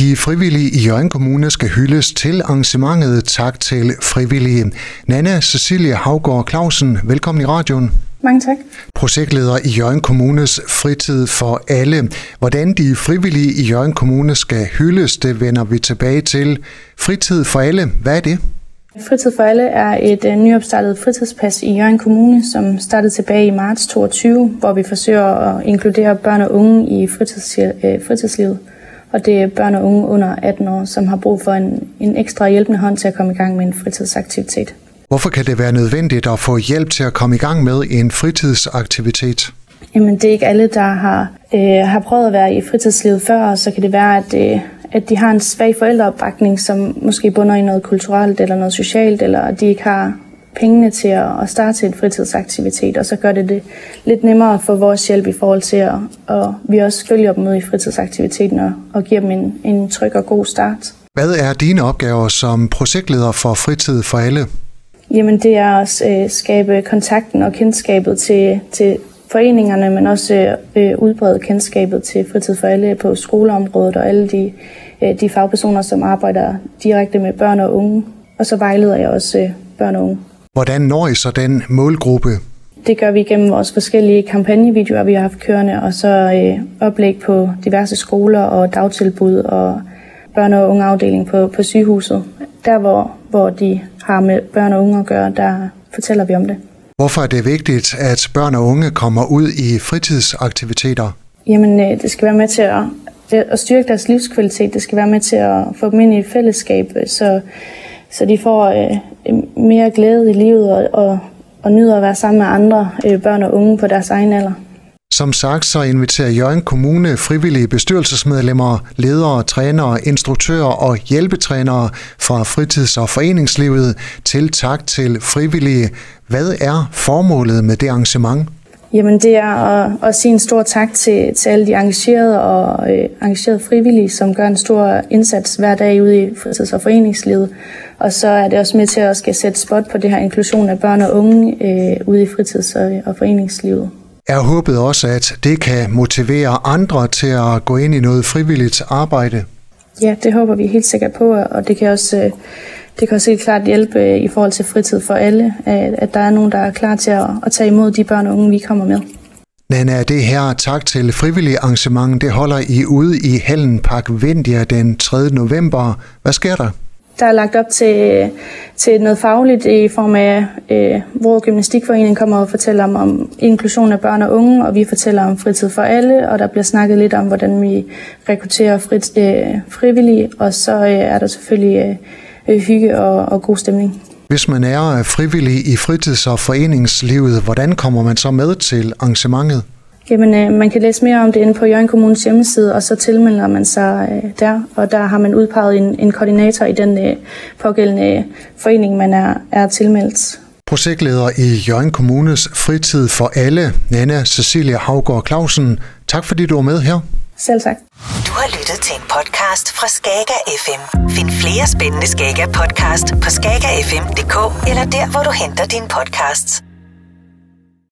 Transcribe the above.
De frivillige i Jørgen Kommune skal hyldes til arrangementet Tak til frivillige. Nana Cecilie Havgård Clausen, velkommen i radioen. Mange tak. Projektleder i Jørgen Kommunes Fritid for alle. Hvordan de frivillige i Jørgen Kommune skal hyldes, det vender vi tilbage til. Fritid for alle, hvad er det? Fritid for alle er et uh, nyopstartet fritidspas i Jørgen Kommune, som startede tilbage i marts 2022, hvor vi forsøger at inkludere børn og unge i fritids, uh, fritidslivet. Og det er børn og unge under 18 år, som har brug for en, en ekstra hjælpende hånd til at komme i gang med en fritidsaktivitet. Hvorfor kan det være nødvendigt at få hjælp til at komme i gang med en fritidsaktivitet? Jamen, det er ikke alle, der har, øh, har prøvet at være i fritidslivet før, og så kan det være, at, øh, at de har en svag forældreopbakning, som måske bunder i noget kulturelt eller noget socialt, eller at de ikke har pengene til at, at starte en fritidsaktivitet, og så gør det det lidt nemmere for vores hjælp i forhold til, at, at vi også følger dem ud i fritidsaktiviteten og, og giver dem en, en tryg og god start. Hvad er dine opgaver som projektleder for Fritid for alle? Jamen det er at øh, skabe kontakten og kendskabet til, til foreningerne, men også øh, udbrede kendskabet til fritid for alle på skoleområdet og alle de, øh, de fagpersoner, som arbejder direkte med børn og unge. Og så vejleder jeg også øh, børn og unge. Hvordan når I så den målgruppe? Det gør vi gennem vores forskellige kampagnevideoer, vi har haft kørende, og så øh, oplæg på diverse skoler og dagtilbud og børn- og ungeafdeling på, på sygehuset. Der, hvor, hvor de har med børn og unge at gøre, der fortæller vi om det. Hvorfor er det vigtigt, at børn og unge kommer ud i fritidsaktiviteter? Jamen, øh, det skal være med til at, at styrke deres livskvalitet. Det skal være med til at få dem ind i et fællesskab, så, så de får øh, mere glæde i livet og, og, og nyder at være sammen med andre øh, børn og unge på deres egen alder. Som sagt, så inviterer Jørgen Kommune frivillige bestyrelsesmedlemmer, ledere, trænere, instruktører og hjælpetrænere fra fritids- og foreningslivet til tak til frivillige. Hvad er formålet med det arrangement? Jamen det er at, at sige en stor tak til, til alle de engagerede og øh, engagerede frivillige, som gør en stor indsats hver dag ude i fritids- og foreningslivet. Og så er det også med til at skal sætte spot på det her inklusion af børn og unge øh, ude i fritids- og, og foreningslivet. Er håbet også, at det kan motivere andre til at gå ind i noget frivilligt arbejde? Ja, det håber vi helt sikkert på, og det kan også, øh, det kan også helt klart hjælpe øh, i forhold til fritid for alle, at der er nogen, der er klar til at, at tage imod de børn og unge, vi kommer med. Nana, det her tak til frivillige arrangement, det holder I ude i Hallenpark Vindia den 3. november. Hvad sker der? Der er lagt op til, til noget fagligt i form af, øh, hvor Gymnastikforeningen kommer og fortæller om, om inklusion af børn og unge, og vi fortæller om fritid for alle, og der bliver snakket lidt om, hvordan vi rekrutterer frit, øh, frivillige, og så øh, er der selvfølgelig øh, øh hygge og, og god stemning. Hvis man er øh, frivillig i fritids- og foreningslivet, hvordan kommer man så med til arrangementet? Jamen, øh, man kan læse mere om det inde på Jørgen Kommunes hjemmeside, og så tilmelder man sig øh, der, og der har man udpeget en, en koordinator i den øh, pågældende forening, man er, er tilmeldt. Projektleder i Jørgen Kommunes Fritid for Alle, Nana Cecilia Havgård Clausen. Tak fordi du var med her. Selv tak. Du har lyttet til en podcast fra Skager FM. Find flere spændende Skager podcast på skagerfm.dk eller der, hvor du henter dine podcasts.